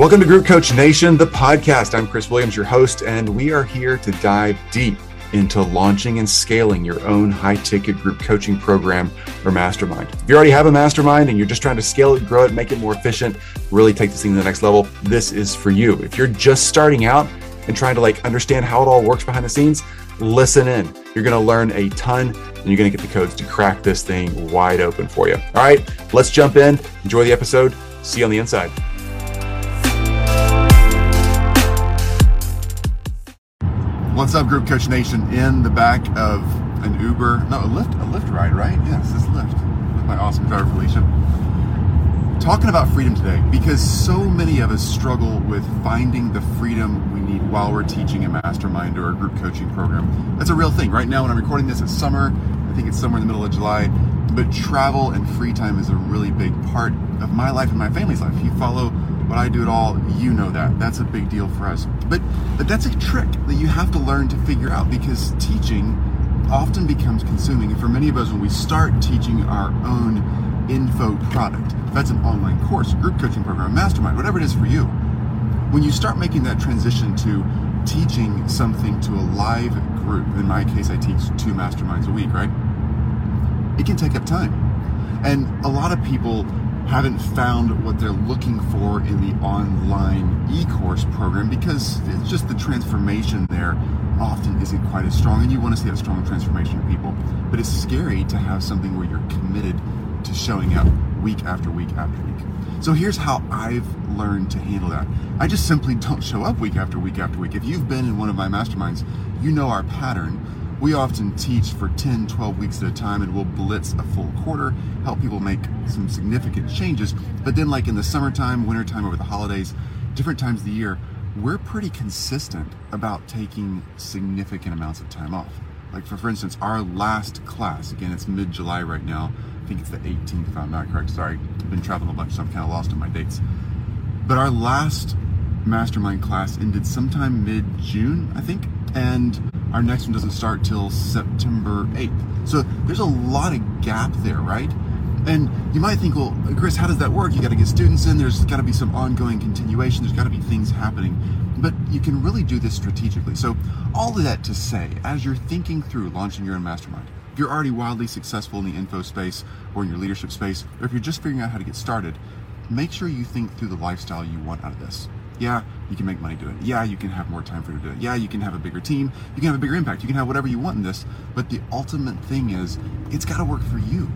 Welcome to Group Coach Nation, the podcast. I'm Chris Williams, your host, and we are here to dive deep into launching and scaling your own high ticket group coaching program or mastermind. If you already have a mastermind and you're just trying to scale it, grow it, make it more efficient, really take this thing to the next level, this is for you. If you're just starting out and trying to like understand how it all works behind the scenes, listen in. You're going to learn a ton and you're going to get the codes to crack this thing wide open for you. All right, let's jump in. Enjoy the episode. See you on the inside. What's up, Group Coach Nation? In the back of an Uber, no, a Lyft, a Lyft ride, right? Yes, it's Lyft with my awesome driver Felicia. Talking about freedom today because so many of us struggle with finding the freedom we need while we're teaching a mastermind or a group coaching program. That's a real thing. Right now, when I'm recording this, it's summer. I think it's somewhere in the middle of July. But travel and free time is a really big part of my life and my family's life. You follow what I do at all, you know that. That's a big deal for us. But, but that's a trick that you have to learn to figure out because teaching often becomes consuming. And for many of us, when we start teaching our own info product, that's an online course, group coaching program, mastermind, whatever it is for you, when you start making that transition to teaching something to a live group, in my case, I teach two masterminds a week, right? It can take up time. And a lot of people haven't found what they're looking for in the online e-course program because it's just the transformation there often isn't quite as strong and you want to see that strong transformation in people. But it's scary to have something where you're committed to showing up week after week after week. So here's how i've learned to handle that. I just simply don't show up week after week after week. If you've been in one of my masterminds you know our pattern we often teach for 10, 12 weeks at a time and we'll blitz a full quarter, help people make some significant changes. But then, like in the summertime, wintertime, over the holidays, different times of the year, we're pretty consistent about taking significant amounts of time off. Like, for, for instance, our last class, again, it's mid July right now. I think it's the 18th, if I'm not correct. Sorry, I've been traveling a bunch, so I'm kind of lost on my dates. But our last mastermind class ended sometime mid June, I think. And our next one doesn't start till September 8th. So there's a lot of gap there, right? And you might think, well, Chris, how does that work? You got to get students in, there's got to be some ongoing continuation, there's got to be things happening. But you can really do this strategically. So, all of that to say, as you're thinking through launching your own mastermind, if you're already wildly successful in the info space or in your leadership space, or if you're just figuring out how to get started, make sure you think through the lifestyle you want out of this. Yeah, you can make money doing it. Yeah, you can have more time for it to do it. Yeah, you can have a bigger team. You can have a bigger impact. You can have whatever you want in this. But the ultimate thing is, it's got to work for you.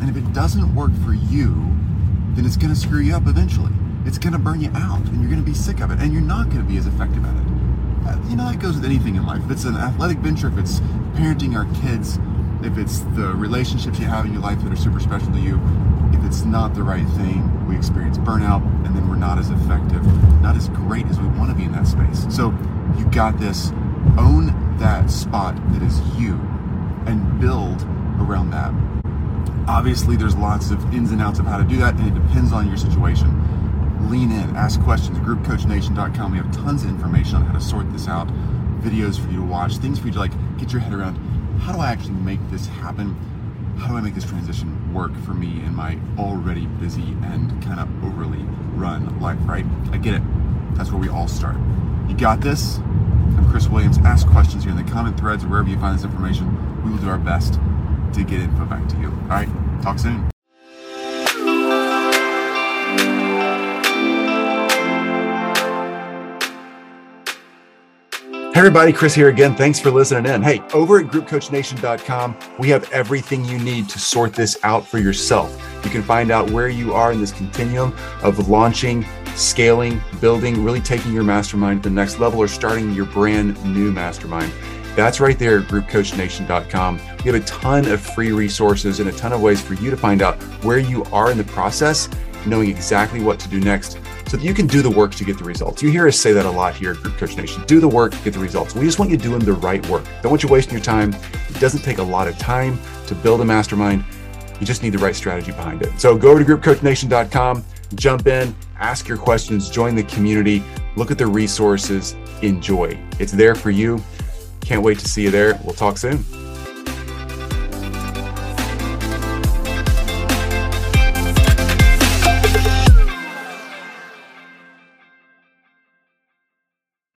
And if it doesn't work for you, then it's going to screw you up eventually. It's going to burn you out, and you're going to be sick of it, and you're not going to be as effective at it. Uh, you know, that goes with anything in life. If it's an athletic venture, if it's parenting our kids, if it's the relationships you have in your life that are super special to you, if it's not the right thing, we experience burnout and then we're not as effective, not as great as we want to be in that space. So you got this. Own that spot that is you and build around that. Obviously, there's lots of ins and outs of how to do that, and it depends on your situation. Lean in, ask questions. GroupCoachNation.com. We have tons of information on how to sort this out, videos for you to watch, things for you to like get your head around. How do I actually make this happen? How do I make this transition work for me in my already busy and kind of overly run life, right? I get it. That's where we all start. You got this? I'm Chris Williams. Ask questions here in the comment threads or wherever you find this information. We will do our best to get info back to you. All right, talk soon. Hey everybody, Chris here again. Thanks for listening in. Hey, over at groupcoachnation.com, we have everything you need to sort this out for yourself. You can find out where you are in this continuum of launching, scaling, building, really taking your mastermind to the next level or starting your brand new mastermind. That's right there at groupcoachnation.com. We have a ton of free resources and a ton of ways for you to find out where you are in the process, knowing exactly what to do next so that you can do the work to get the results. You hear us say that a lot here at Group Coach Nation. Do the work, get the results. We just want you doing the right work. Don't want you wasting your time. It doesn't take a lot of time to build a mastermind. You just need the right strategy behind it. So go over to groupcoachnation.com, jump in, ask your questions, join the community, look at the resources, enjoy. It's there for you. Can't wait to see you there. We'll talk soon.